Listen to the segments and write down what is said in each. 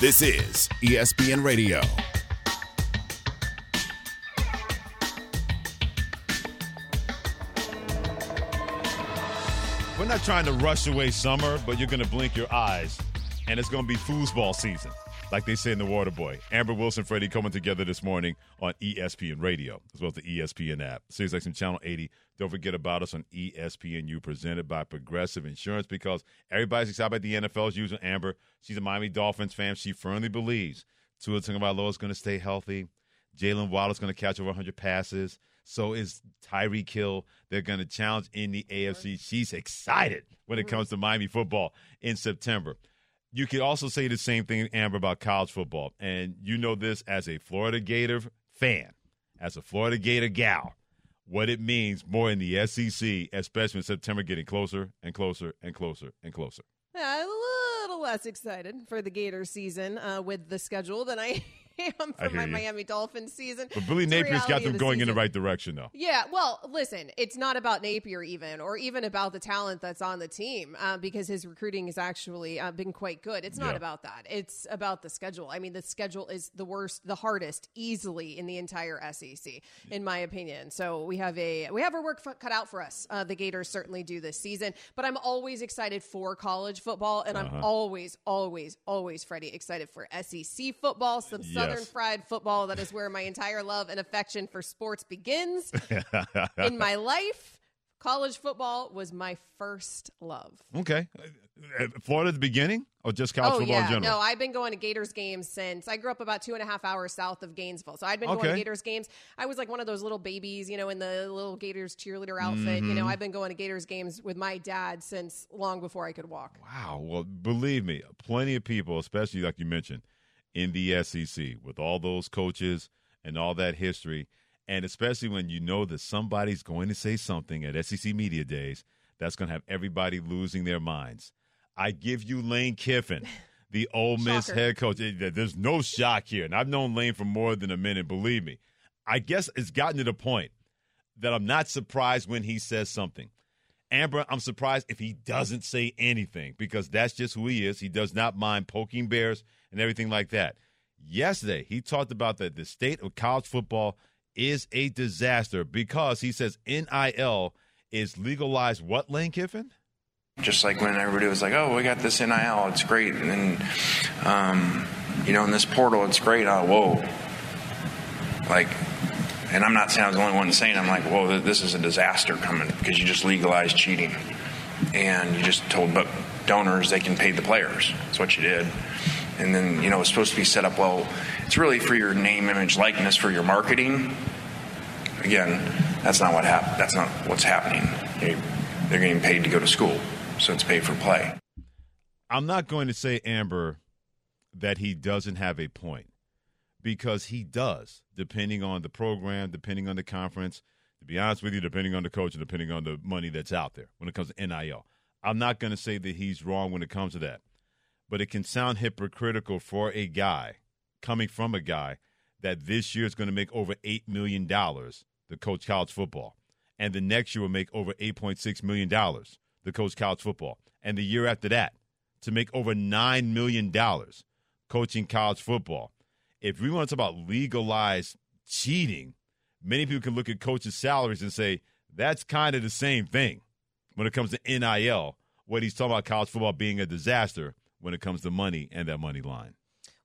This is ESPN Radio. We're not trying to rush away summer, but you're going to blink your eyes, and it's going to be foosball season, like they say in the Water Boy, Amber Wilson, Freddie coming together this morning on ESPN Radio, as well as the ESPN app. Sirius XM Channel 80. Don't forget about us on ESPNU, presented by Progressive Insurance, because everybody's excited about the NFL's using Amber. She's a Miami Dolphins fan. She firmly believes Tua Tagovailoa is going to stay healthy. Jaylen Waddle's going to catch over 100 passes. So is Tyreek Hill. They're going to challenge in the AFC. She's excited when it comes to Miami football in September. You could also say the same thing, Amber, about college football. And you know this as a Florida Gator fan, as a Florida Gator gal, what it means more in the SEC, especially in September getting closer and closer and closer and closer. Yeah, I'm a little less excited for the Gator season uh, with the schedule than I am for my you. Miami Dolphins season. But Billy It's Napier's got them the going in the right direction, though. Yeah, well, listen, it's not about Napier even, or even about the talent that's on the team, uh, because his recruiting has actually uh, been quite good. It's not Yeah. about that. It's about the schedule. I mean, the schedule is the worst, the hardest, easily in the entire SEC, in my opinion. So we have a we have our work f- cut out for us. Uh, the Gators certainly do this season, but I'm always excited for college football, and Uh-huh. I'm always, always, always, Freddie, excited for SEC football, some Southern fried football. That is where my entire love and affection for sports begins in my life, college football was my first love. Okay. Uh, Florida at the beginning or just college oh football yeah, in general? no, I've been going to Gators games since I grew up about two and a half hours south of Gainesville. So I'd been going to Gators games. I was like one of those little babies, you know, in the little Gators cheerleader outfit. You know, Mm-hmm. I've been going to Gators games with my dad since long before I could walk. Wow. Well, believe me, plenty of people, especially like you mentioned, in the SEC with all those coaches and all that history, and especially when you know that somebody's going to say something at SEC Media Days that's going to have everybody losing their minds. I give you Lane Kiffin, the Ole Miss Shocker. head coach. There's no shock here, and I've known Lane for more than a minute. Believe me, I guess it's gotten to the point that I'm not surprised when he says something. Amber, I'm surprised if he doesn't say anything because that's just who he is. He does not mind poking bears and everything like that. Yesterday, he talked about that the state of college football is a disaster because he says NIL is legalized. What, Lane Kiffin? just like when everybody was like, "Oh, we got this NIL, it's great," and then, um, you know, in this portal, it's great. Oh, whoa! Like, and I'm not saying I was the only one saying. I'm like, "Whoa, th- this is a disaster coming because you just legalized cheating, and you just told bu- donors they can pay the players. That's what you did." And then, you know, it's supposed to be set up well. It's really for your name, image, likeness, for your marketing. Again, that's not what hap- That's not what's happening. They- They're getting paid to go to school, so it's pay for play. I'm not going to say, Amber, that he doesn't have a point because he does, depending on the program, depending on the conference. To be honest with you, depending on the coach and depending on the money that's out there when it comes to NIL. I'm not going to say that he's wrong when it comes to that, but it can sound hypocritical for a guy coming from a guy that this year is going to make over $8 million to coach college football. And the next year will make over $8.6 million to coach college football. And the year after that to make over $9 million coaching college football. If we want to talk about legalized cheating, many people can look at coaches' salaries and say that's kind of the same thing when it comes to NIL. What he's talking about college football being a disaster when it comes to money and that money line.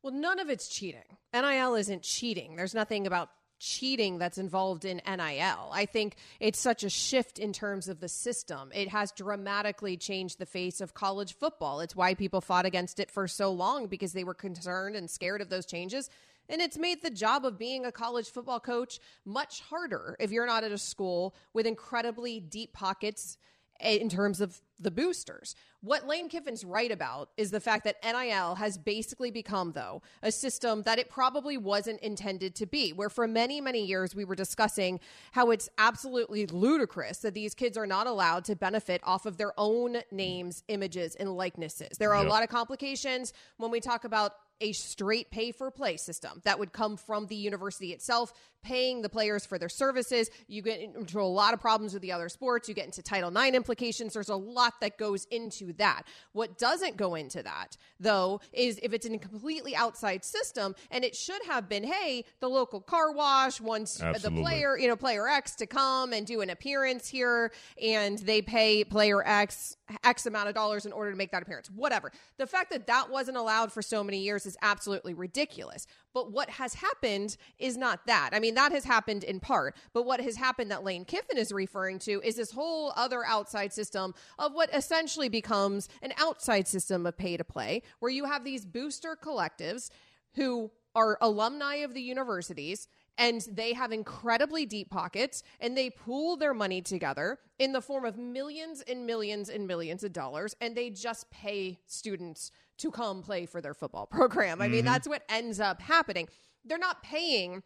Well, none of it's cheating. NIL isn't cheating. There's nothing about cheating that's involved in NIL. I think it's such a shift in terms of the system. It has dramatically changed the face of college football. It's why people fought against it for so long because they were concerned and scared of those changes. And it's made the job of being a college football coach much harder if you're not at a school with incredibly deep pockets eh, in terms of the boosters. What Lane Kiffin's right about is the fact that NIL has basically become, though, a system that it probably wasn't intended to be, where for many, many years we were discussing how it's absolutely ludicrous that these kids are not allowed to benefit off of their own names, images, and likenesses. There are Yep. a lot of complications when we talk about a straight pay for play system that would come from the university itself, paying the players for their services. You get into a lot of problems with the other sports. You get into Title IX implications. There's a lot that goes into that. What doesn't go into that, though, is if it's in a completely outside system, and it should have been, hey, the local car wash wants Absolutely. the player, you know, player X to come and do an appearance here, and they pay player X X amount of dollars in order to make that appearance. Whatever. The fact that that wasn't allowed for so many years is absolutely ridiculous. But what has happened is not that. I mean, that has happened in part. But what has happened that Lane Kiffin is referring to is this whole other outside system of what essentially becomes an outside system of pay to play, where you have these booster collectives who are alumni of the universities and they have incredibly deep pockets and they pool their money together in the form of millions and millions and millions of dollars and they just pay students to come play for their football program. I mean, mm-hmm. that's what ends up happening. They're not paying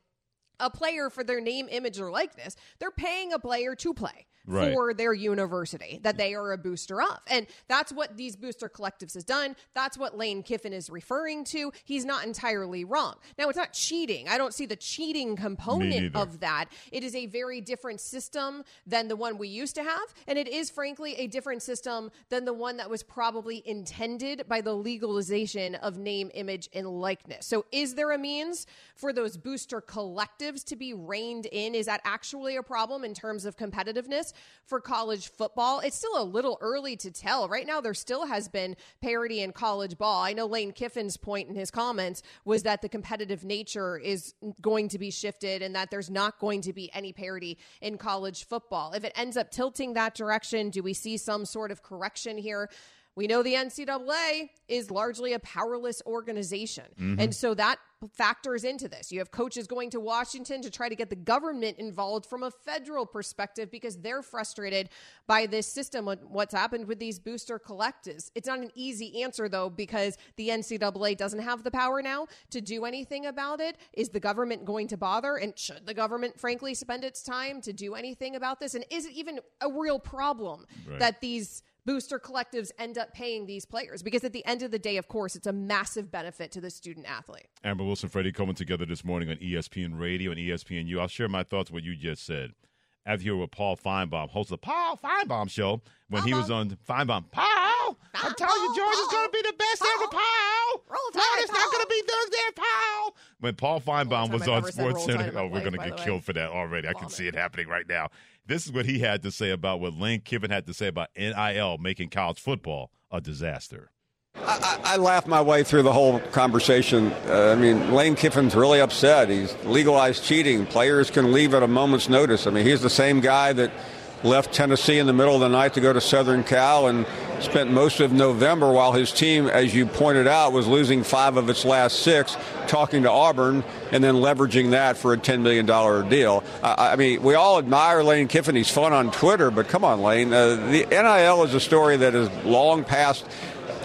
a player for their name, image, or likeness. They're paying a player to play Right. for their university that they are a booster of. And that's what these booster collectives has done. That's what Lane Kiffin is referring to. He's not entirely wrong. Now, it's not cheating. I don't see the cheating component of that. It is a very different system than the one we used to have. And it is, frankly, a different system than the one that was probably intended by the legalization of name, image, and likeness. So, is there a means for those booster collectives to be reined in? Is that actually a problem in terms of competitiveness for college football? It's still a little early to tell. Right now, there still has been parity in college ball. I know Lane Kiffin's point in his comments was that the competitive nature is going to be shifted and that there's not going to be any parity in college football. If it ends up tilting that direction, do we see some sort of correction here? We know the NCAA is largely a powerless organization. Mm-hmm. And so that factors into this. You have coaches going to Washington to try to get the government involved from a federal perspective because they're frustrated by this system, what- what's happened with these booster collectives. It's not an easy answer, though, because the NCAA doesn't have the power now to do anything about it. Is the government going to bother? And should the government, frankly, spend its time to do anything about this? And is it even a real problem Right. that these booster collectives end up paying these players because at the end of the day of course it's a massive benefit to the student athlete Amber Wilson, Freddie coming together this morning on ESPN Radio and ESPNU. I'll share my thoughts on what you just said. After you were with Paul Finebaum, host of the Paul Finebaum Show, when he was on Finebaum. Paul, I'm telling you, Georgia's going to be the best ever, Paul. Roll Tide, Florida's not Paul. going to be the there, Paul. When Paul Finebaum was I've on ever Sports Center, in my oh, we're going to get the way. killed for that already. I can Love see it. it happening right now. This is what he had to say about what Lane Kiffin had to say about NIL making college football a disaster. I, I laughed my way through the whole conversation. Uh, I mean, Lane Kiffin's really upset. He's legalized cheating. Players can leave at a moment's notice. I mean, he's the same guy that left Tennessee in the middle of the night to go to Southern Cal and spent most of November while his team, as you pointed out, was losing five of its last six, talking to Auburn and then leveraging that for a $10 million deal. I I mean, we all admire Lane Kiffin. He's fun on Twitter, but come on, Lane. Uh, the NIL is a story that is long past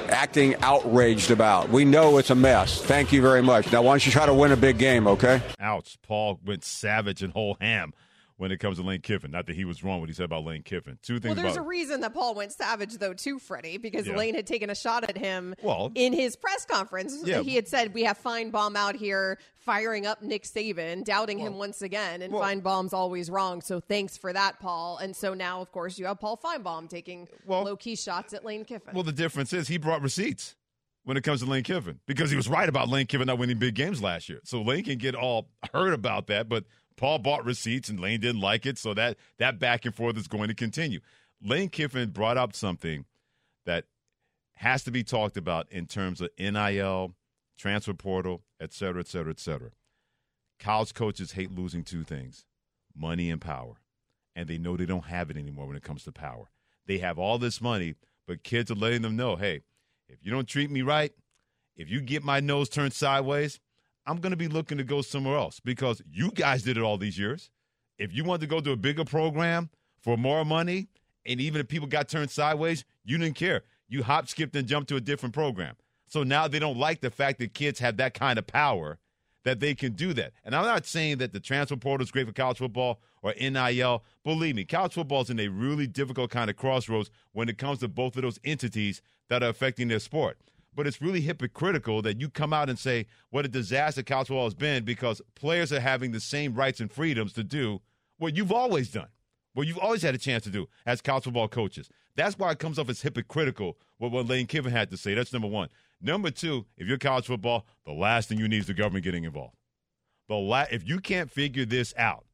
acting outraged about. We know it's a mess. Thank you very much. Now, why don't you try to win a big game, okay? Ouch. Paul went savage and whole ham when it comes to Lane Kiffin. Not that he was wrong what he said about Lane Kiffin. Two things. well there's a reason that paul went savage though too freddie because Yeah. lane had taken a shot at him Well- in his press conference Yeah. he had said we have finebaum out here firing up nick saban doubting him once again and finebaum's always wrong so thanks for that paul and so now of course you have paul finebaum taking Well- low-key shots at lane kiffin Well, the difference is he brought receipts when it comes to Lane Kiffin because he was right about Lane Kiffin not winning big games last year. So Lane can get all hurt about that, but Paul bought receipts and Lane didn't like it, so that that back and forth is going to continue. Lane Kiffin brought up something that has to be talked about in terms of NIL, transfer portal, et cetera, et cetera, et cetera. College coaches hate losing two things money and power. And they know they don't have it anymore when it comes to power. They have all this money, but kids are letting them know hey, if you don't treat me right, if you get my nose turned sideways, I'm going to be looking to go somewhere else because you guys did it all these years. If you want to go to a bigger program for more money, and even if people got turned sideways, you didn't care. You hop, skipped, and jumped to a different program. So now they don't like the fact that kids have that kind of power that they can do that. And I'm not saying that the transfer portal is great for college football or NIL. Believe me, college football is in a really difficult kind of crossroads when it comes to both of those entities that are affecting their sport. But it's really hypocritical that you come out and say what a disaster college football has been because players are having the same rights and freedoms to do what you've always done, what you've always had a chance to do as college football coaches. That's why it comes off as hypocritical what, what Lane Kiffin had to say. That's number one. Number two, if you're college football, the last thing you need is the government getting involved. The la- if you can't figure this out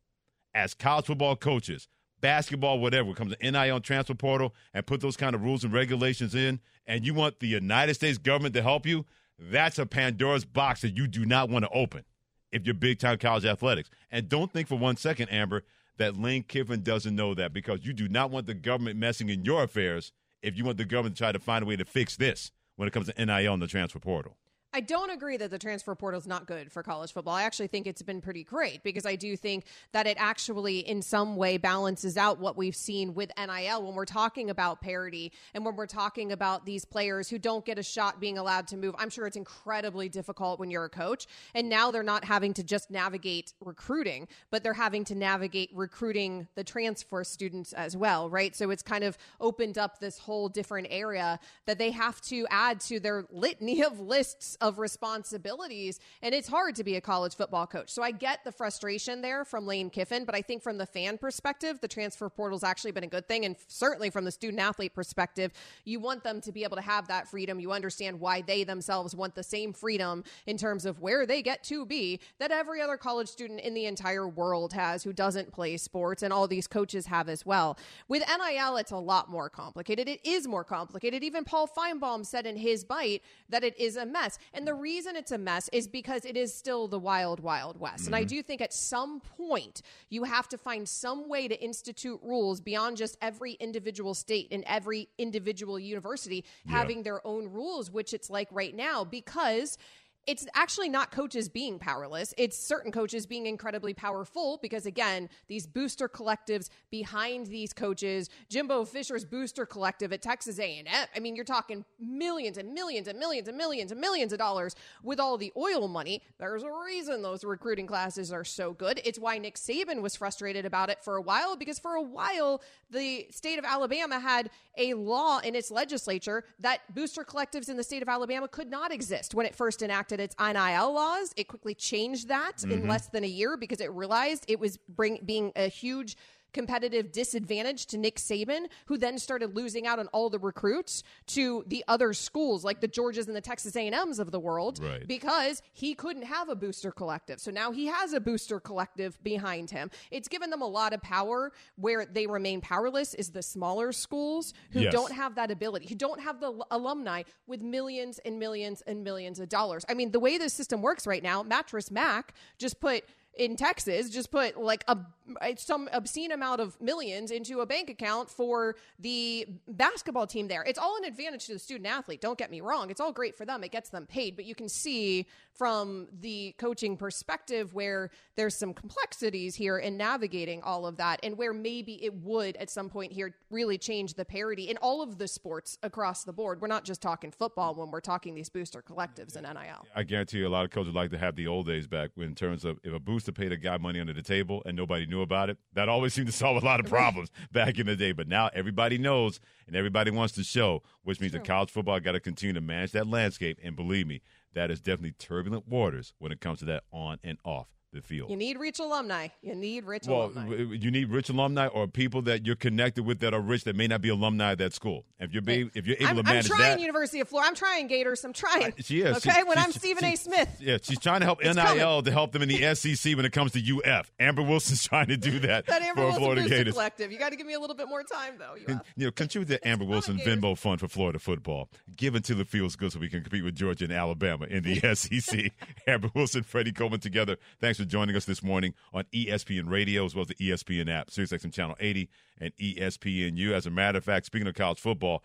as college football coaches, basketball, whatever, comes to NIL transfer portal and put those kind of rules and regulations in, and you want the United States government to help you, that's a Pandora's box that you do not want to open if you're big time college athletics. And don't think for one second, Amber, that Lane Kiffin doesn't know that because you do not want the government messing in your affairs if you want the government to try to find a way to fix this when it comes to NIL and the transfer portal. I don't agree that the transfer portal is not good for college football. I actually think it's been pretty great because I do think that it actually, in some way, balances out what we've seen with NIL when we're talking about parity and when we're talking about these players who don't get a shot being allowed to move. I'm sure it's incredibly difficult when you're a coach. And now they're not having to just navigate recruiting, but they're having to navigate recruiting the transfer students as well, right? So it's kind of opened up this whole different area that they have to add to their litany of lists of responsibilities. And it's hard to be a college football coach. So I get the frustration there from Lane Kiffin, but I think from the fan perspective, the transfer portal's actually been a good thing. And certainly from the student athlete perspective, you want them to be able to have that freedom. You understand why they themselves want the same freedom in terms of where they get to be that every other college student in the entire world has who doesn't play sports and all these coaches have as well. With NIL, it's a lot more complicated. It is more complicated. Even Paul Finebaum said in his bite that it is a mess. And the reason it's a mess is because it is still the wild, wild west. Mm-hmm. And I mm-hmm. do think at some point you have to find some way to institute rules beyond just every individual state and every individual university yeah. having their own rules, which it's like right now, because it's actually not coaches being powerless. It's certain coaches being incredibly powerful because, again, these booster collectives behind these coaches, Jimbo Fisher's booster collective at Texas A&M. I mean, you're talking millions and millions and millions and millions and millions of dollars with all the oil money. There's a reason those recruiting classes are so good. It's why Nick Saban was frustrated about it for a while because for a while the state of Alabama had a law in its legislature that booster collectives in the state of Alabama could not exist when it first enacted its NIL laws. It quickly changed that mm-hmm. in less than a year because it realized it was bring, being a huge competitive disadvantage to Nick Saban, who then started losing out on all the recruits to the other schools like the Georges and the Texas A&Ms of the world right. because he couldn't have a booster collective. So now he has a booster collective behind him. It's given them a lot of power where they remain powerless is the smaller schools who yes. don't have that ability, who don't have the alumni with millions and millions and millions of dollars. I mean, the way the system works right now, Mattress Mac just put in Texas just put like a some obscene amount of millions into a bank account for the basketball team there. It's all an advantage to the student athlete. Don't get me wrong. It's all great for them. It gets them paid, but you can see from the coaching perspective where there's some complexities here in navigating all of that and where maybe it would at some point here really change the parity in all of the sports across the board. We're not just talking football when we're talking these booster collectives and NIL. I guarantee you a lot of coaches like to have the old days back in terms of if a booster paid a guy money under the table and nobody knew about it. That always seemed to solve a lot of problems back in the day. But now everybody knows and everybody wants to show, which means that college football got to continue to manage that landscape. And believe me, that is definitely turbulent waters when it comes to that on and off the field. You need rich alumni. You need rich well, alumni. You need rich alumni or people that you're connected with that are rich that may not be alumni at that school. If you're being, if you're able I'm, to manage I'm trying that, University of Florida. I'm trying Gators. I'm trying. Uh, she is. Okay, she, when she, I'm she, Stephen A. Smith. Yeah, she's trying to help NIL coming. to help them in the SEC when it comes to UF. Amber Wilson's trying to do that, that Amber for Wilson Florida Gators. Collective. You got to give me a little bit more time though. UF. you know, contribute the Amber Wilson Venmo Fund for Florida football. Give until the feels good so we can compete with Georgia and Alabama in the SEC. Amber Wilson, Freddie Coleman together. Thanks for joining us this morning on ESPN Radio as well as the ESPN app, SiriusXM Channel 80 and ESPNU. As a matter of fact, speaking of college football,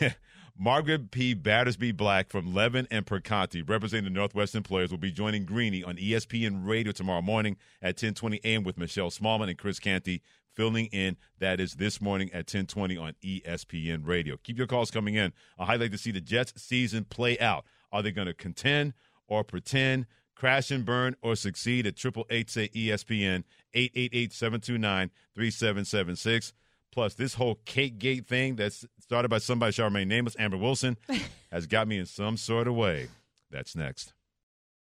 Margaret P. Battersby Black from Levin and Perconti, representing the Northwestern players, will be joining Greeny on ESPN Radio tomorrow morning at 10:20 a.m. with Michelle Smallmon and Chris Canty filling in. That is this morning at 10:20 on ESPN Radio. Keep your calls coming in. I'd like to see the Jets season play out. Are they going to contend or pretend? Crash and burn or succeed at triple eight say ESPN 888-729-3776. Plus, this whole cake gate thing that's started by somebody shall remain nameless, Amber Wilson, has got me in some sort of way. That's next.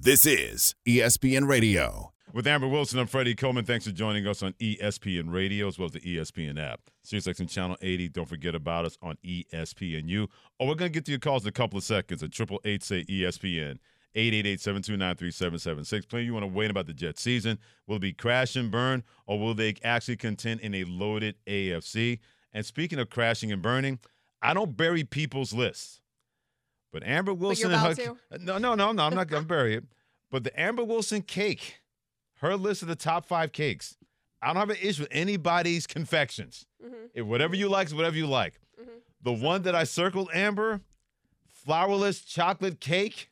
This is ESPN Radio. With Amber Wilson, I'm Freddie Coleman. Thanks for joining us on ESPN Radio as well as the ESPN app. SiriusXM Channel 80. Don't forget about us on ESPNU. Oh, we're going to get to your calls in a couple of seconds at 888 say ESPN. 888-729-3776. Plenty you want to wait about the Jet season. Will it be crash and burn, or will they actually contend in a loaded AFC? And speaking of crashing and burning, I don't bury people's lists. But Amber Wilson you're and her No, no, no, no, I'm not gonna bury it. But the Amber Wilson cake, her list of the top five cakes. I don't have an issue with anybody's confections. Mm-hmm. If whatever you like is whatever you like. The one that I circled, Amber, flourless chocolate cake.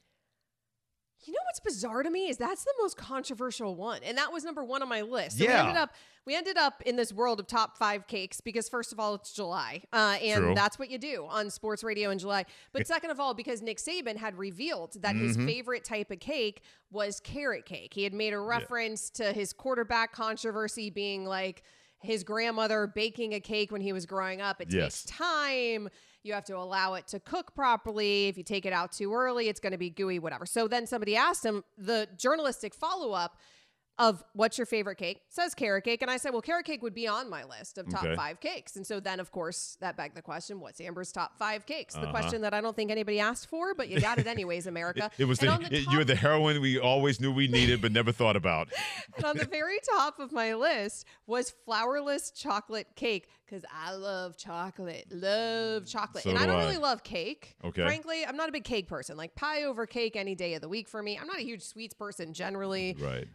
You know what's bizarre to me is that's the most controversial one, and that was number one on my list. So Yeah. we ended up we ended up in this world of top five cakes because first of all it's July, uh, and True. that's what you do on sports radio in July. But second of all, because Nick Saban had revealed that his Mm-hmm. favorite type of cake was carrot cake. He had made a reference to his quarterback controversy being like his grandmother baking a cake when he was growing up. It Yes. takes time. You have to allow it to cook properly. If you take it out too early, it's going to be gooey, whatever. So then somebody asked him the journalistic follow up of what's your favorite cake? Says carrot cake. And I said, well, carrot cake would be on my list of top Okay. five cakes. And so then, of course, that begged the question what's Amber's top five cakes? The Uh-huh. question that I don't think anybody asked for, but you got it anyways, America. It was And the, the it- top- you were the heroine we always knew we needed but never thought about. And on the very top of my list was flourless chocolate cake because I love chocolate, love chocolate. So and I do don't I. really love cake. Okay. Frankly, I'm not a big cake person. Like pie over cake any day of the week for me. I'm not a huge sweets person generally. Right.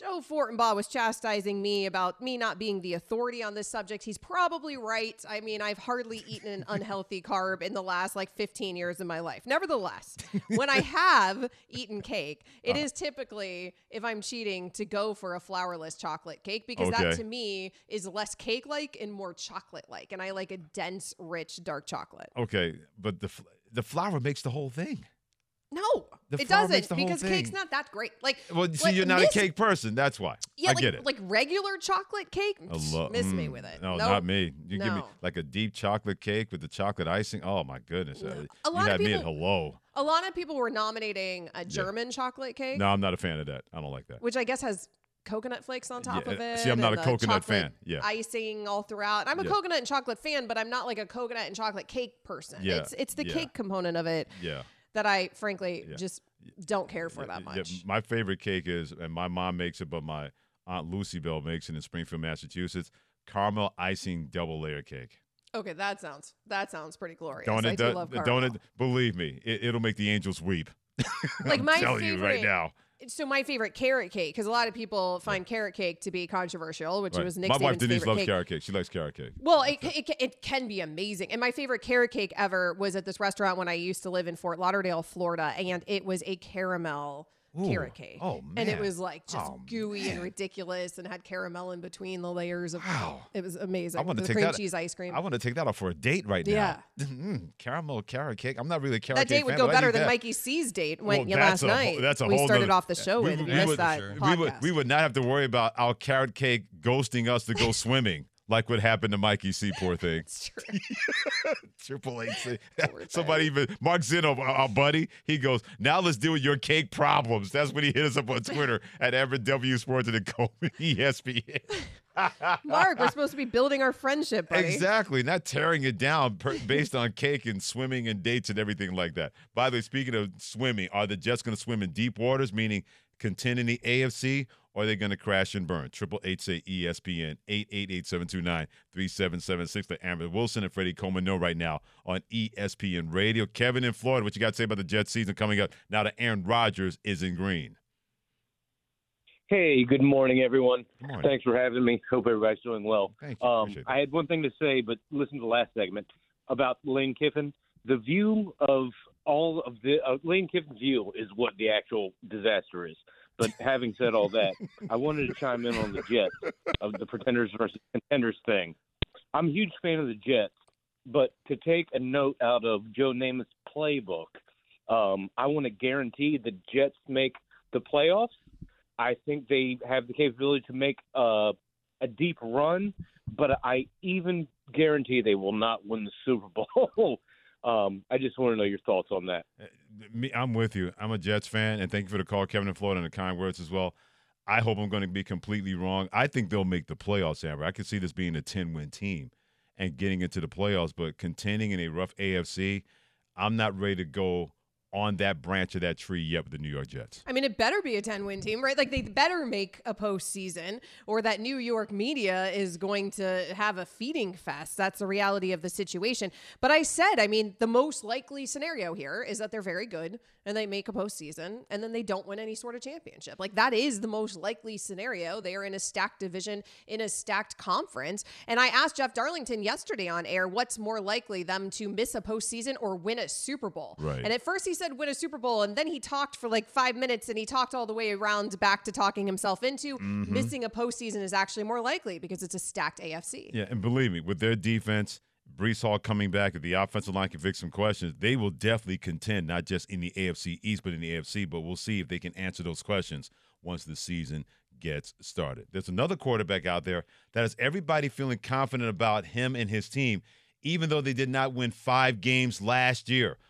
Joe Fortenbaugh was chastising me about me not being the authority on this subject. He's probably right. I mean, I've hardly eaten an unhealthy carb in the last like 15 years of my life. Nevertheless, when I have eaten cake, it Uh-huh. is typically, if I'm cheating, to go for a flourless chocolate cake because Okay. that to me is less cake like and more chocolate like. And I like a dense, rich, dark chocolate. Okay, but the fl- the flour makes the whole thing. No, The it doesn't because cake's not that great. Like, Well, see, like, you're not miss- a cake person. That's why. Yeah, I like, get it. like regular chocolate cake. I love- miss me mm, with it. No, Nope. not me. You give me like a deep chocolate cake with the chocolate icing. Oh my goodness! Uh, A you lot of had me at people- hello. A lot of people were nominating a German chocolate cake, No, I'm not a fan of that. I don't like that. which I guess has coconut flakes on top Yeah, of it. see, I'm not a coconut fan. Yeah. icing all throughout. I'm a Yeah. coconut and chocolate fan, but I'm not like a coconut and chocolate cake person. Yeah, It's it's the yeah. cake component of it Yeah. That I frankly Yeah. just don't care for that Yeah, much. my favorite cake is, and my mom makes it, but my aunt Lucy Bell makes it in Springfield, Massachusetts. Caramel icing double layer cake. Okay, that sounds that sounds pretty glorious. Don't I it? do do- love don't it? Believe me, it, it'll make the angels weep. Like I'm my you right favorite- now. So my favorite carrot cake, because a lot of people find carrot cake to be controversial, which Right. was Nick my wife Denise loves cake. carrot cake. She likes carrot cake. Well, it, it, it can be amazing. And my favorite carrot cake ever was at this restaurant when I used to live in Fort Lauderdale, Florida, and it was a caramel Ooh. carrot cake. Oh, And it was like just Oh, gooey and ridiculous and had caramel in between the layers of Wow. it was amazing. I want to take cream that. cheese ice cream. I want to take that off for a date right Yeah. now. Mm, caramel carrot cake. I'm not really carrot that date would fan, go better than that. Mikey C's date went Well, last a night. that's a we whole started nother- off the show we with. You we would- that We would we would not have to worry about our carrot cake ghosting us to go swimming like what happened to Mikey C. Poor thing. Triple H. Somebody even Mark Zeno, our buddy, he goes, "Now let's deal with your cake problems." That's when he hit us up on Twitter at Everett W Sports and the Coleman ESPN. Mark, we're supposed to be building our friendship, buddy. Exactly, not tearing it down per, based on cake and swimming and dates and everything like that. By the way, speaking of swimming, are the Jets going to swim in deep waters, meaning contend in the AFC, or are they going to crash and burn? Triple eight say ESPN eight eight eight seven two nine three seven seven six. Let Amber Wilson and Freddie Coleman know right now on ESPN Radio. Kevin in Florida, what you got to say about the Jets season coming up now that Aaron Rodgers is in green? Hey, good morning, everyone. Good morning. Thanks for having me. Hope everybody's doing well. Thank you. Um, I had one thing to say, but listen to the last segment about Lane Kiffin. The view of all of the uh, Lane Kiffin's view is what the actual disaster is. But having said all that, I wanted to chime in on the Jets of the pretenders versus contenders thing. I'm a huge fan of the Jets, but to take a note out of Joe Namath's playbook, um, I want to guarantee the Jets make the playoffs. I think they have the capability to make uh, a deep run, but I even guarantee they will not win the Super Bowl. um, I just want to know your thoughts on that. Me, I'm with you. I'm a Jets fan, and thank you for the call, Kevin and Florida, and the kind words as well. I hope I'm going to be completely wrong. I think they'll make the playoffs, Amber. I can see this being a 10 win team and getting into the playoffs, but contending in a rough AFC, I'm not ready to go on that branch of that tree yet with the New York Jets. I mean, it better be a 10 win team, right? Like, they better make a postseason, or that New York media is going to have a feeding fest. That's the reality of the situation. But I said, I mean, the most likely scenario here is that they're very good and they make a postseason and then they don't win any sort of championship. Like, that is the most likely scenario. They are in a stacked division, in a stacked conference. And I asked Jeff Darlington yesterday on air what's more likely, them to miss a postseason or win a Super Bowl. Right. And at first he said win a Super Bowl, and then he talked for like five minutes, and he talked all the way around back to talking himself into Mm-hmm. missing a postseason is actually more likely because it's a stacked AFC. Yeah, and believe me, with their defense, Breece Hall coming back, if the offensive line can fix some questions, they will definitely contend, not just in the AFC East, but in the AFC. But we'll see if they can answer those questions once the season gets started. There's another quarterback out there that has everybody feeling confident about him and his team, even though they did not win five games last year.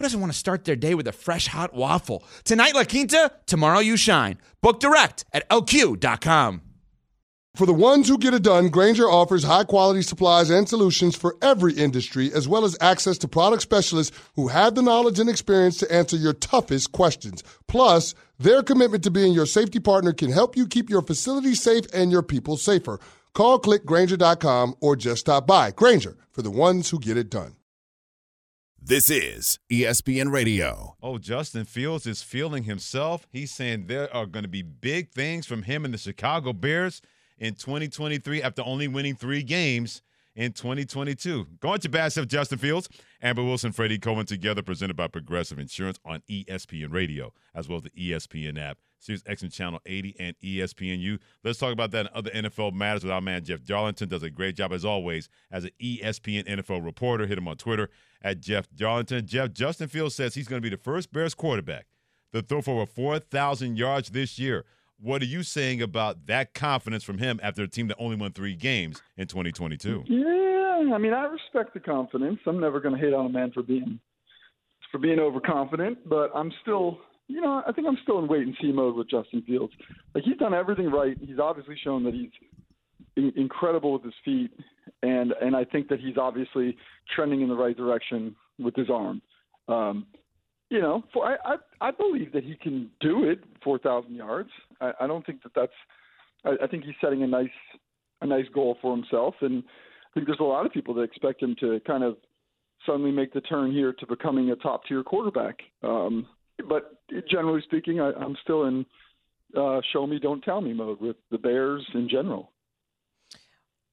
who doesn't want to start their day with a fresh hot waffle? Tonight, La Quinta, tomorrow, you shine. Book direct at lq.com. For the ones who get it done, Grainger offers high quality supplies and solutions for every industry, as well as access to product specialists who have the knowledge and experience to answer your toughest questions. Plus, their commitment to being your safety partner can help you keep your facility safe and your people safer. Call clickgrainger.com or just stop by. Grainger, for the ones who get it done. This is ESPN Radio. Oh, Justin Fields is feeling himself. He's saying there are going to be big things from him and the Chicago Bears in 2023 after only winning three games in 2022. Going to Bassett, Justin Fields, Amber Wilson, Freddie Coleman together, presented by Progressive Insurance on ESPN Radio, as well as the ESPN app, Sirius XM Channel 80 and ESPNU. Let's talk about that and other NFL matters with our man Jeff Darlington. Does a great job, as always, as an ESPN NFL reporter. Hit him on Twitter at Jeff Darlington. Jeff, Justin Fields says he's going to be the first Bears quarterback to throw for over 4,000 yards this year. What are you saying about that confidence from him after a team that only won three games in 2022? Yeah, I mean, I respect the confidence. I'm never going to hate on a man for being for being overconfident, but I'm still, you know, I think I'm still in wait and see mode with Justin Fields. Like he's done everything right. He's obviously shown that he's in- incredible with his feet, and and I think that he's obviously trending in the right direction with his arm. Um, you know, for I, I I believe that he can do it, four thousand yards. I, I don't think that that's. I, I think he's setting a nice a nice goal for himself, and I think there's a lot of people that expect him to kind of suddenly make the turn here to becoming a top tier quarterback. Um, but generally speaking, I, I'm still in uh, show me, don't tell me mode with the Bears in general.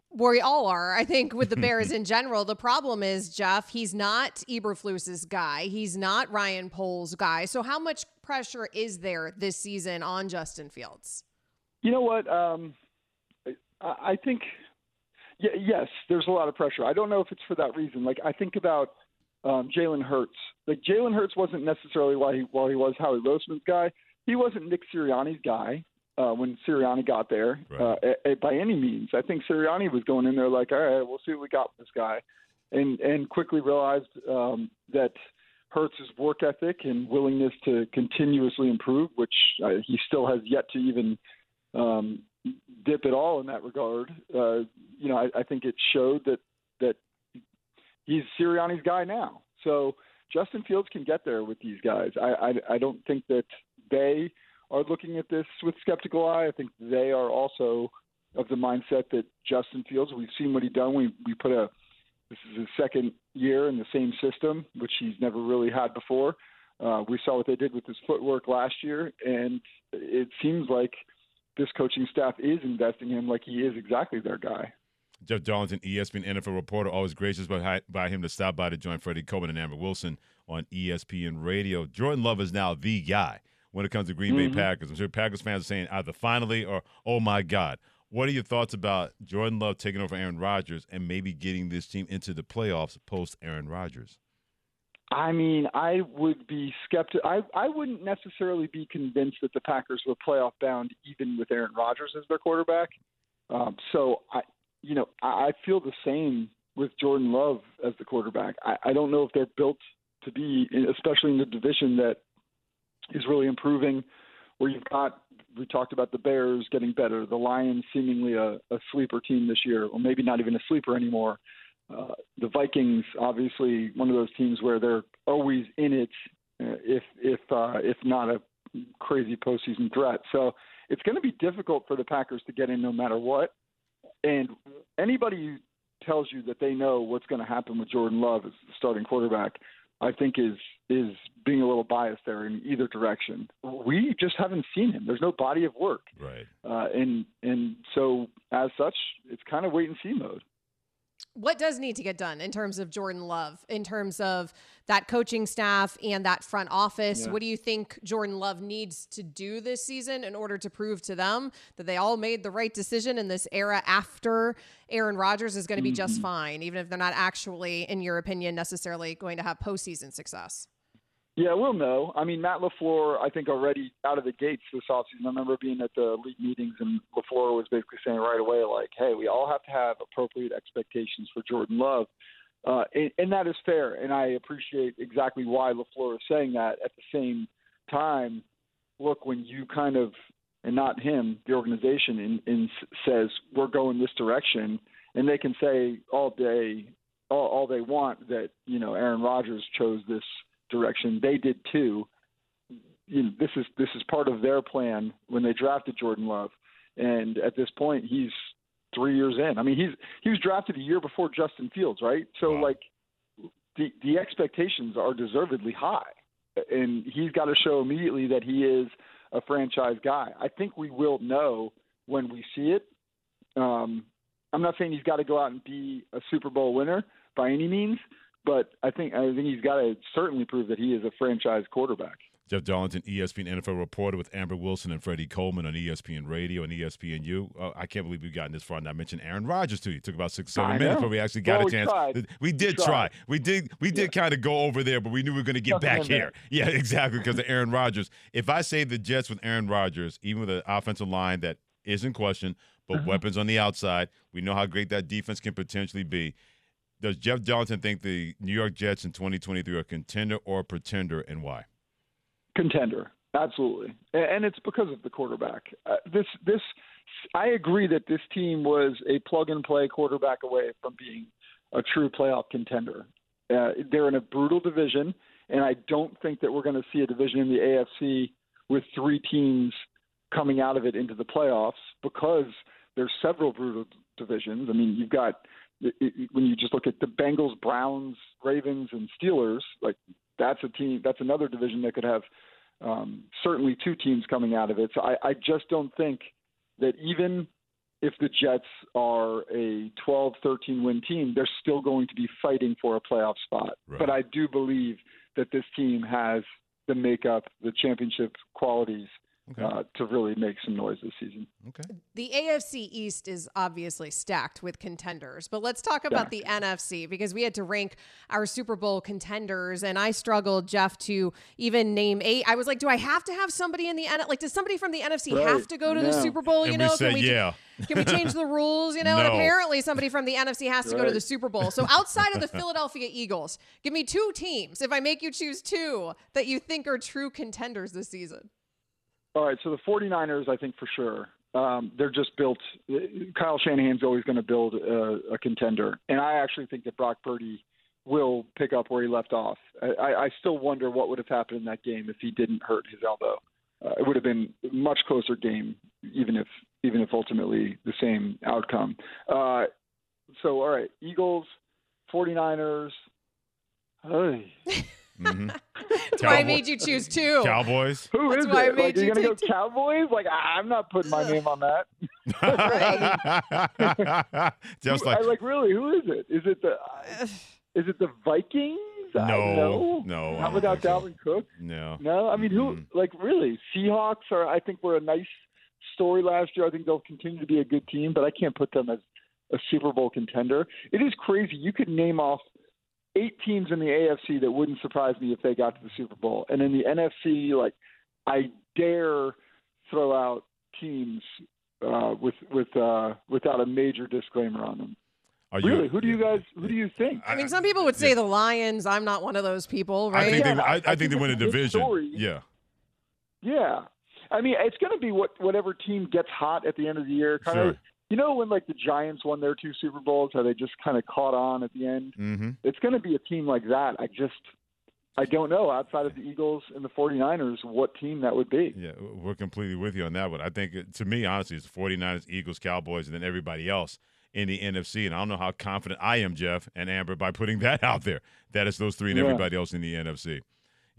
Where we all are, I think, with the Bears in general. The problem is, Jeff, he's not Eberflus's guy. He's not Ryan Poles' guy. So, how much pressure is there this season on Justin Fields? You know what? Um, I, I think, yeah, yes, there's a lot of pressure. I don't know if it's for that reason. Like, I think about um, Jalen Hurts. Like, Jalen Hurts wasn't necessarily why he, while he was Howie Roseman's guy he wasn't Nick Sirianni's guy uh, when Sirianni got there right. uh, by any means. I think Sirianni was going in there like, all right, we'll see what we got with this guy, and and quickly realized um, that Hurts's work ethic and willingness to continuously improve, which uh, he still has yet to even um, dip at all in that regard. Uh, you know, I, I think it showed that that he's Sirianni's guy now. So Justin Fields can get there with these guys. I I, I don't think that they are looking at this with skeptical eye. I think they are also of the mindset that Justin Fields. We've seen what he done. We we put a this is his second year in the same system, which he's never really had before. Uh, we saw what they did with his footwork last year, and it seems like this coaching staff is investing in him like he is exactly their guy. Jeff Darlington, ESPN NFL reporter, always gracious by, by him to stop by to join Freddie Coleman and Amber Wilson on ESPN Radio. Jordan Love is now the guy when it comes to Green mm-hmm. Bay Packers. I'm sure Packers fans are saying either finally or oh my God. What are your thoughts about Jordan Love taking over Aaron Rodgers and maybe getting this team into the playoffs post Aaron Rodgers? I mean, I would be skeptical. I I wouldn't necessarily be convinced that the Packers were playoff bound even with Aaron Rodgers as their quarterback. Um, so I, you know, I, I feel the same with Jordan Love as the quarterback. I, I don't know if they're built to be, especially in the division that is really improving. Where you've got, we talked about the Bears getting better, the Lions seemingly a, a sleeper team this year, or maybe not even a sleeper anymore. Uh, the Vikings, obviously, one of those teams where they're always in it, uh, if if uh, if not a crazy postseason threat. So it's going to be difficult for the Packers to get in no matter what. And anybody tells you that they know what's going to happen with Jordan Love as the starting quarterback I think is is being a little biased there in either direction. We just haven't seen him. There's no body of work, right? Uh, and and so as such, it's kind of wait and see mode what does need to get done in terms of Jordan Love, in terms of that coaching staff and that front office? Yeah. What do you think Jordan Love needs to do this season in order to prove to them that they all made the right decision in this era after Aaron Rodgers is going to be mm-hmm. just fine, even if they're not actually, in your opinion, necessarily going to have postseason success? Yeah, we'll know. I mean, Matt LaFleur, I think already out of the gates this offseason. I remember being at the league meetings, and LaFleur was basically saying right away, like, "Hey, we all have to have appropriate expectations for Jordan Love," uh, and, and that is fair. And I appreciate exactly why LaFleur is saying that. At the same time, look, when you kind of and not him, the organization, in, in says we're going this direction, and they can say all day, all, all they want that you know Aaron Rodgers chose this direction. They did too. You know, this is this is part of their plan when they drafted Jordan Love, and at this point, he's three years in. I mean, he's he was drafted a year before Justin Fields, right? So wow. like, the the expectations are deservedly high, and he's got to show immediately that he is a franchise guy. I think we will know when we see it. Um, I'm not saying he's got to go out and be a Super Bowl winner by any means, but I think I think he's got to certainly prove that he is a franchise quarterback. Jeff Darlington, ESPN NFL reporter with Amber Wilson and Freddie Coleman on ESPN Radio and ESPNU. Uh, I can't believe we've gotten this far. And I mentioned Aaron Rodgers to you. It took about six, seven I minutes, know. but we actually got well, a chance. Tried. We did we try. We did. We did yeah. kind of go over there, but we knew we were going to get back here. Yeah, exactly because of Aaron Rodgers. If I say the Jets with Aaron Rodgers, even with an offensive line that is in question, but uh-huh. weapons on the outside, we know how great that defense can potentially be does Jeff Johnson think the New York Jets in 2023 are contender or pretender, and why? Contender, absolutely, and it's because of the quarterback. Uh, this, this, I agree that this team was a plug and play quarterback away from being a true playoff contender. Uh, they're in a brutal division, and I don't think that we're going to see a division in the AFC with three teams coming out of it into the playoffs because there's several brutal divisions. I mean, you've got it, it, when you just look at the Bengals, Browns, Ravens, and Steelers, like that's a team. That's another division that could have um, certainly two teams coming out of it. So I, I just don't think that even if the Jets are a 12, 13 win team, they're still going to be fighting for a playoff spot. Right. But I do believe that this team has the makeup, the championship qualities Okay. uh, to really make some noise this season. Okay. The AFC East is obviously stacked with contenders, but let's talk about the NFC because we had to rank our Super Bowl contenders, and I struggled, Jeff, to even name eight. I was like, do I have to have somebody in the N? Like, does somebody from the NFC Right. have to go to the Super Bowl? You And know, we said, can we yeah. can we change the rules? You know, and apparently somebody from the NFC has to go to the Super Bowl. So outside of the Philadelphia Eagles, give me two teams. If I make you choose two that you think are true contenders this season. All right, so the 49ers, I think for sure, um, they're just built. Kyle Shanahan's always going to build a, a contender, and I actually think that Brock Purdy will pick up where he left off. I, I still wonder what would have happened in that game if he didn't hurt his elbow. Uh, it would have been a much closer game, even if even if ultimately the same outcome. Uh, so, all right, Eagles, 49ers. Hey. hmm That's why I made you choose two. Cowboys. Who That's is why I it? made Like, are you you gonna go two. Cowboys? Like, I- I'm not putting my name on that. Just like I, like really, who is it? Is it the is it the Vikings? No, don't know. no, How don't about think so. Dalvin Cook? no. No, I mean who? Mhm. Like really, Seahawks are. I think were a nice story last year. I think they'll continue to be a good team, but I can't put them as a Super Bowl contender. It is crazy. You could name off eight teams in the AFC that wouldn't surprise me if they got to the Super Bowl, and in the NFC, like I dare throw out teams uh, with with uh, without a major disclaimer on them. Are you- who do you guys? Who do you think? I mean, some people would say the Lions. I'm not one of those people, I right? think they. Yeah, I, I I think think they win a it's a good division. story. Yeah. Yeah, I mean, it's going to be what whatever team gets hot at the end of the year. Kind Sure. of, you know, when like the Giants won their two Super Bowls, how they just kind of caught on at the end. Mm-hmm. It's going to be a team like that. I just, I don't know outside of the Eagles and the 49ers what team that would be. Yeah, we're completely with you on that one. I think, to me, honestly, it's the 49ers, Eagles, Cowboys, and then everybody else in the NFC. And I don't know how confident I am, Jeff and Amber, by putting that out there. That it's those three and Yeah. everybody else in the NFC.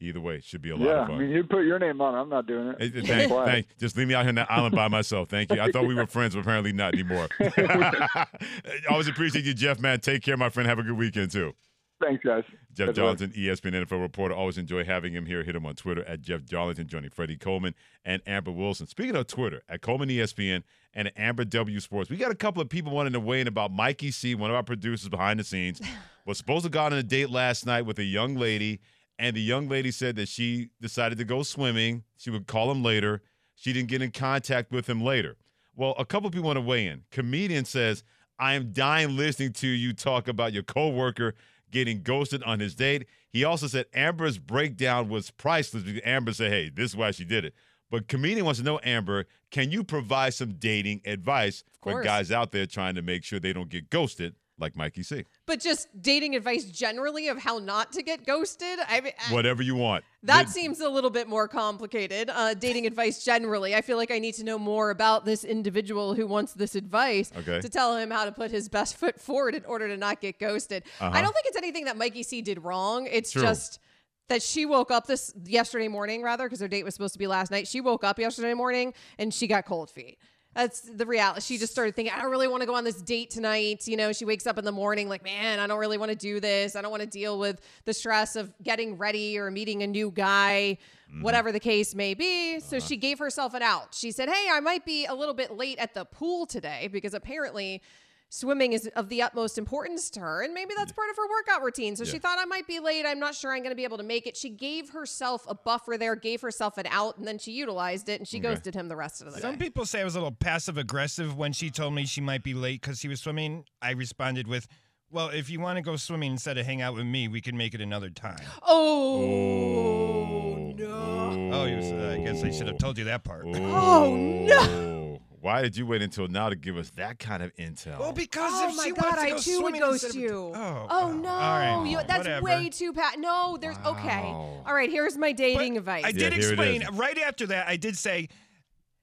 Either way, should be a lot Yeah, of I fun. mean, you put your name on it. I'm not doing it. Hey, Thank, thank, just leave me out here on that island by myself. Thank you. I thought we were friends, but apparently not anymore. Always appreciate you, Jeff, man. Take care, my friend. Have a good weekend, too. Thanks, guys. Jeff luck. Johnson, E ESPN NFL reporter. Always enjoy having him here. Hit him on Twitter at Jeff Johnson, joining Freddie Coleman and Amber Wilson. Speaking of Twitter, at Coleman ESPN and Amber W Sports, we got a couple of people wanting to weigh in about Mikey C, one of our producers behind the scenes, was supposed to go on a date last night with a young lady, and the young lady said that she decided to go swimming. She would call him later. She didn't get in contact with him later. Well, a couple of people want to weigh in. Comedian says, I am dying listening to you talk about your coworker getting ghosted on his date. He also said Amber's breakdown was priceless because Amber said, hey, this is why she did it. But comedian wants to know, Amber, can you provide some dating advice for guys out there trying to make sure they don't get ghosted like Mikey C? But just dating advice generally of how not to get ghosted. I mean, I- Whatever you want. that Th- seems a little bit more complicated. Uh, dating advice generally. I feel like I need to know more about this individual who wants this advice Okay. to tell him how to put his best foot forward in order to not get ghosted. Uh-huh. I don't think it's anything that Mikey C did wrong. It's True. just that she woke up this yesterday morning rather because her date was supposed to be last night. She woke up yesterday morning and she got cold feet. That's the reality. She just started thinking, I don't really want to go on this date tonight. You know, she wakes up in the morning like, man, I don't really want to do this. I don't want to deal with the stress of getting ready or meeting a new guy, mm-hmm. whatever the case may be. So uh-huh. she gave herself an out. She said, Hey, I might be a little bit late at the pool today because apparently swimming is of the utmost importance to her and maybe that's part of her workout routine so she thought i might be late i'm not sure i'm going to be able to make it she gave herself a buffer there gave herself an out and then she utilized it and she Okay. ghosted him the rest of the day. Some day people say I was a little passive aggressive when she told me she might be late because she was swimming. I responded with, "Well, if you want to go swimming instead of hang out with me, we can make it another time." oh, no Oh, you was, uh, I guess I should have told you that part. Oh, no. Why did you wait until now to give us that kind of intel? Well, because Oh if my she god, wants to I go too would swimming ghost instead of- you. Oh, Oh no, all right, you, that's whatever. way too pat. No, there's okay. Wow. All right, here's my dating But advice. I did here it explain is. right after that. I did say,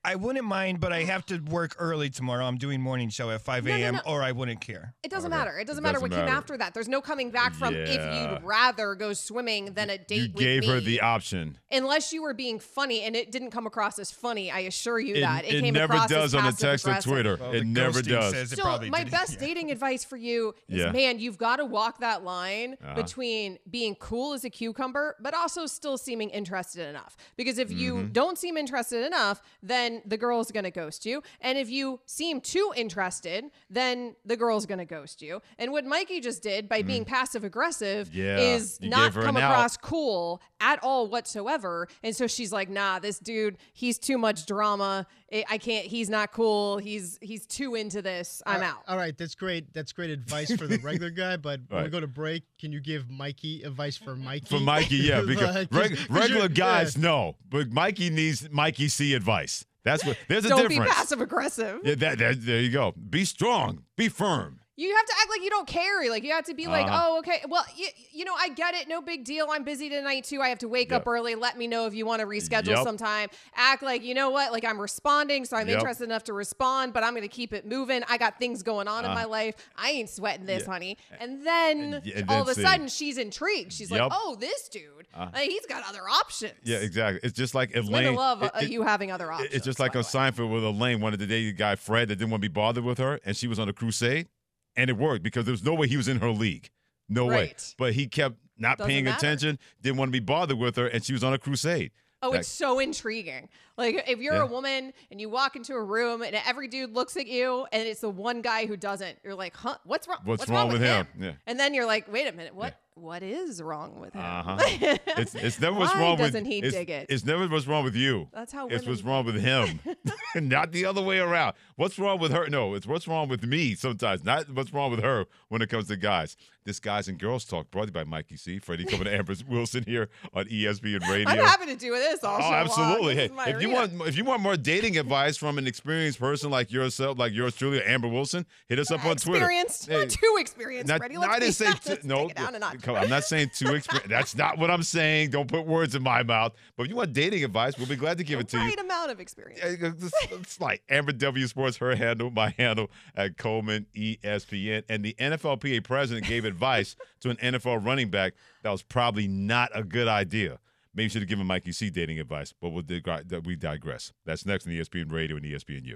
I wouldn't mind, but I have to work early tomorrow. I'm doing morning show at 5 a.m. no. or I wouldn't care. It doesn't Okay. matter. It doesn't It matter doesn't what came after that. There's no coming back from if you'd rather go swimming than a date You with gave me. her the option. Unless you were being funny, and it didn't come across as funny. I assure you It, that it came never across does as on the passive text or. Twitter. Well, it the never does. says it So probably my did. best Yeah. dating advice for you is, Yeah. man, you've got to walk that line Uh-huh. between being cool as a cucumber, but also still seeming interested enough. Because if you Mm-hmm. don't seem interested enough, then the girl's going to ghost you, and if you seem too interested, then the girl's going to ghost you. And what Mikey just did by being passive aggressive Mm. Yeah, is you not come an out. across cool at all whatsoever. And so she's like, "Nah, this dude, he's too much drama. I I can't. He's not cool. He's he's too into this. I'm out." All right, that's great. That's great advice for the regular guy. But when we go to break, can you give Mikey advice for Mikey? For Mikey, yeah, because Like, reg- regular guys yeah. no, but Mikey needs Mikey C advice. That's what. There's a Don't difference. be passive aggressive. Yeah, that, that, there you go. Be strong. Be firm. You have to act like you don't care. Like you have to be like, Uh-huh. oh, okay. Well, you, you know, I get it. No big deal. I'm busy tonight too. I have to wake up early. Let me know if you want to reschedule Yep. sometime. Act like you know what? Like I'm responding, so I'm Yep. interested enough to respond. But I'm going to keep it moving. I got things going on in Uh, my life. I ain't sweating this, yeah. honey. And then And- and all of a sudden she's intrigued. She's like, oh, this dude, Uh. like, he's got other options. Yeah, exactly. It's just like Elaine. Women love uh, it- it- you having other options. It's just like on Seinfeld with Elaine wanted to date the guy Fred that didn't want to be bothered with her, and she was on a crusade, and it worked because there was no way he was in her league, no way. But he kept not Doesn't paying matter. attention, didn't want to be bothered with her, and she was on a crusade. Oh, That- it's so intriguing. Like if you're Yeah. a woman and you walk into a room and every dude looks at you and it's the one guy who doesn't, you're like, huh? What's wrong? What's wrong with him? Yeah. And then you're like, wait a minute, what? What is wrong with him? Uh-huh. it's it's never what's Why wrong with doesn't he it's, dig it? It's never what's wrong with you. That's how it's what's wrong with him, not the other way around. What's wrong with her? No, it's what's wrong with me sometimes, not what's wrong with her when it comes to guys. This guys and girls talk brought to you by Mikey C. Freddie coming to Amber Wilson here on ESPN Radio. I'm happy to do this all Oh, absolutely! Hey, if you arena. want, if you want more dating advice from an experienced person like yourself, like yours truly, Amber Wilson, hit us up on Twitter. experienced, Hey, not too experienced, not- Freddie. Let's I didn't say honest. no. take it down a notch. Come on, I'm not saying too experienced. That's not what I'm saying. Don't put words in my mouth. But if you want dating advice, we'll be glad to give it to you. right amount of experience. It's, it's like Amber W Sports, her handle, my handle at Coleman ESPN. And the NFLPA president gave advice to an NFL running back that was probably not a good idea. Maybe you should have given Mikey C dating advice, but we'll dig- we digress. That's next on ESPN Radio and ESPNU.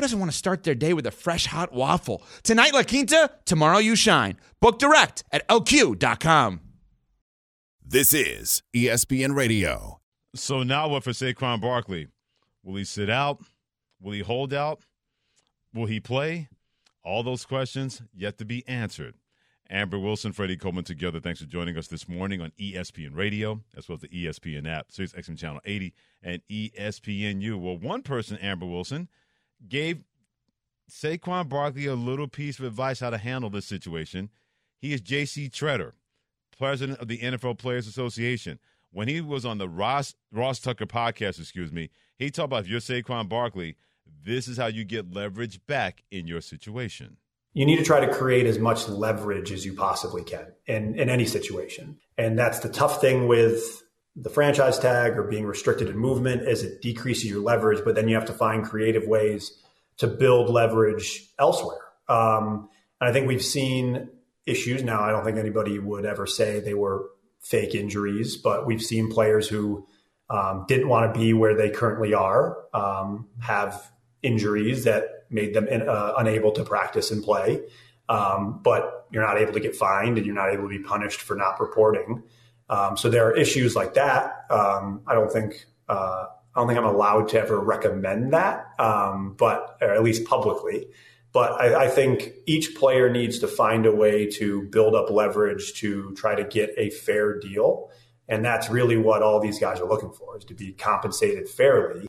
who doesn't want to start their day with a fresh hot waffle? Tonight, La Quinta, tomorrow, you shine. Book direct at lq.com. This is ESPN Radio. So now what for Saquon Barkley? Will he sit out? Will he hold out? Will he play? All those questions yet to be answered. Amber Wilson, Freddie Coleman together. Thanks for joining us this morning on ESPN Radio, as well as the ESPN app, Sirius XM Channel 80, and ESPNU. Well, one person, Amber Wilson, gave Saquon Barkley a little piece of advice how to handle this situation. He is J.C. Tretter, president of the NFL Players Association. When he was on the Ross Ross Tucker podcast, excuse me, he talked about if you're Saquon Barkley, this is how you get leverage back in your situation. you need to try to create as much leverage as you possibly can in, in any situation. And that's the tough thing with the franchise tag or being restricted in movement is it decreases your leverage, but then you have to find creative ways to build leverage elsewhere. Um, and I think we've seen issues now. I don't think anybody would ever say they were fake injuries, but we've seen players who um, didn't want to be where they currently are um, have injuries that made them in, uh, unable to practice and play. Um, but you're not able to get fined and you're not able to be punished for not reporting. Um, so there are issues like that. Um, I don't think uh, I don't think I'm allowed to ever recommend that, um, but at least publicly. But I, I, think each player needs to find a way to build up leverage to try to get a fair deal. And that's really what all these guys are looking for is to be compensated fairly.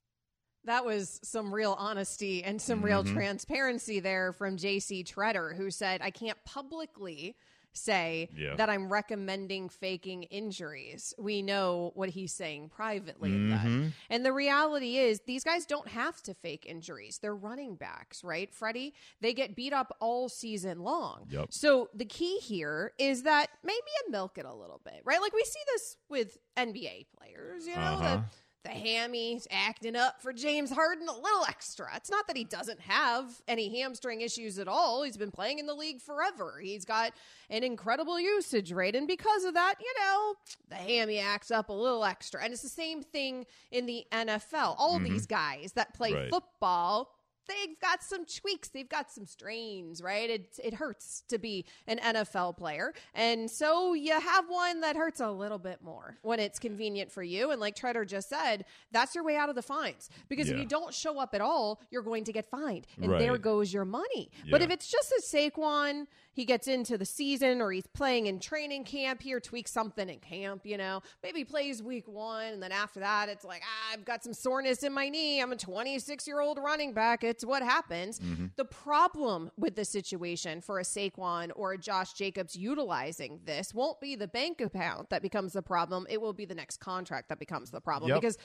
That was some real honesty and some real Mm-hmm. transparency there from JC Tretter, who said, I can't publicly say Yeah. that I'm recommending faking injuries. We know what he's saying privately. Mhm. And the reality is, these guys don't have to fake injuries. They're running backs, right, Freddie? They get beat up all season long. Yep. So the key here is that maybe you milk it a little bit, right? Like we see this with NBA players, you know, Uh-huh. the the hammy's acting up for James Harden a little extra. It's not that he doesn't have any hamstring issues at all. He's been playing in the league forever. He's got an incredible usage rate. And because of that, you know, the hammy acts up a little extra. And it's the same thing in the NFL. All Mhm. these guys that play Right. football they've got some tweaks, they've got some strains, right? It it hurts to be an NFL player. And so you have one that hurts a little bit more when it's convenient for you. And like Tretter just said, that's your way out of the fines. Because if you don't show up at all, you're going to get fined. And Right. there goes your money. But if it's just a Saquon, he gets into the season or he's playing in training camp here, tweaks something in camp, you know, maybe plays week one. And then after that, it's like, ah, I've got some soreness in my knee. I'm a 26 year old running back. It's what happens. Mm-hmm. The problem with the situation for a Saquon or a Josh Jacobs utilizing this won't be the bank account that becomes the problem. It will be the next contract that becomes the problem Yep. because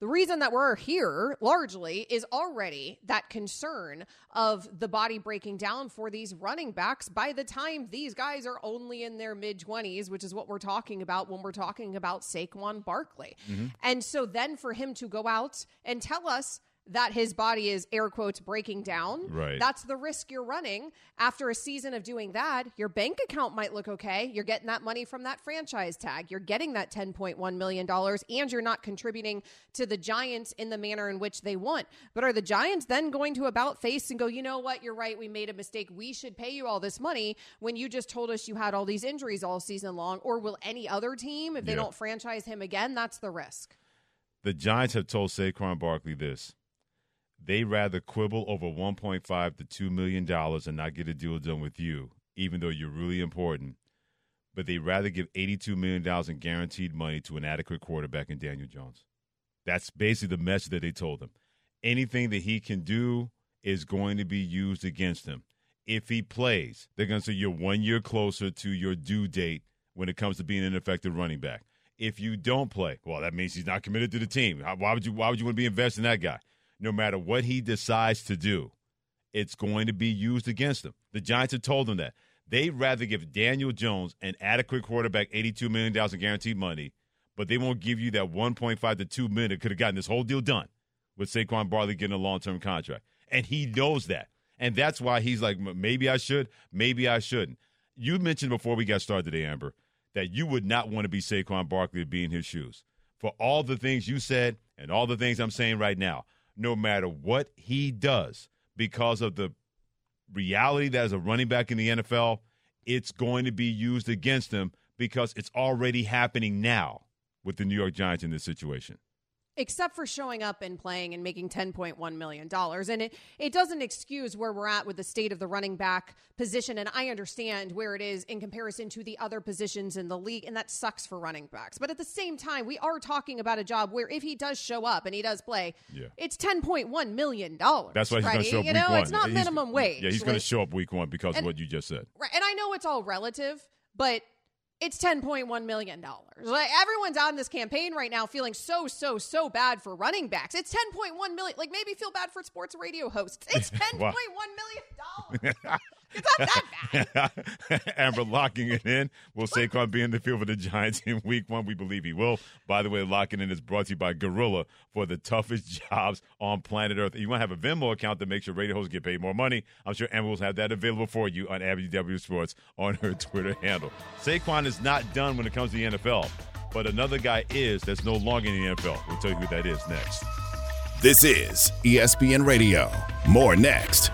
the reason that we're here largely is already that concern of the body breaking down for these running backs by the time these guys are only in their mid 20s, which is what we're talking about when we're talking about Saquon Barkley. Mm-hmm. And so then for him to go out and tell us that his body is air quotes breaking down. Right. That's the risk you're running. After a season of doing that, your bank account might look okay. You're getting that money from that franchise tag. You're getting that $10.1 million, and you're not contributing to the Giants in the manner in which they want. But are the Giants then going to about face and go, you know what? You're right. We made a mistake. We should pay you all this money when you just told us you had all these injuries all season long? Or will any other team, if they Yeah. don't franchise him again, that's the risk? The Giants have told Saquon Barkley this. They rather quibble over 1.5 to 2 million dollars and not get a deal done with you, even though you're really important. But they rather give 82 million dollars in guaranteed money to an adequate quarterback in Daniel Jones. That's basically the message that they told him. Anything that he can do is going to be used against him. If he plays, they're going to say you're one year closer to your due date when it comes to being an effective running back. If you don't play, well, that means he's not committed to the team. Why would you? Why would you want to be invested in that guy? No matter what he decides to do, it's going to be used against him. The Giants have told him that they'd rather give Daniel Jones an adequate quarterback, eighty-two million dollars in guaranteed money, but they won't give you that one point five to two million that could have gotten this whole deal done with Saquon Barkley getting a long-term contract, and he knows that, and that's why he's like, maybe I should, maybe I shouldn't. You mentioned before we got started today, Amber, that you would not want to be Saquon Barkley to be in his shoes. For all the things you said and all the things I'm saying right now, no matter what he does, because of the reality that as a running back in the NFL, it's going to be used against him because it's already happening now with the New York Giants in this situation. Except for showing up and playing and making $10.1 million. And it, it doesn't excuse where we're at with the state of the running back position. And I understand where it is in comparison to the other positions in the league. And that sucks for running backs. But at the same time, we are talking about a job where if he does show up and he does play, Yeah. it's $10.1 million. That's why he's going to show up You week know, one. it's not He's- minimum wage. Yeah, he's going to show up week one because And- of what you just said. Right. And I know it's all relative, but it's $10.1 million. Like everyone's on this campaign right now feeling so, so, so bad for running backs. It's 10.1 million. Like maybe feel bad for sports radio hosts. It's $10.1 Wow. million. It's not that bad. Amber locking it in. Will Saquon be in the field for the Giants in week one? We believe he will. By the way, locking in is brought to you by Gorilla for the toughest jobs on planet Earth. You want to have a Venmo account that makes your radio hosts get paid more money. I'm sure Amber will have that available for you on ABW Sports on her Twitter handle. Saquon is not done when it comes to the NFL, but another guy is that's no longer in the NFL. We'll tell you who that is next. This is ESPN Radio. More next.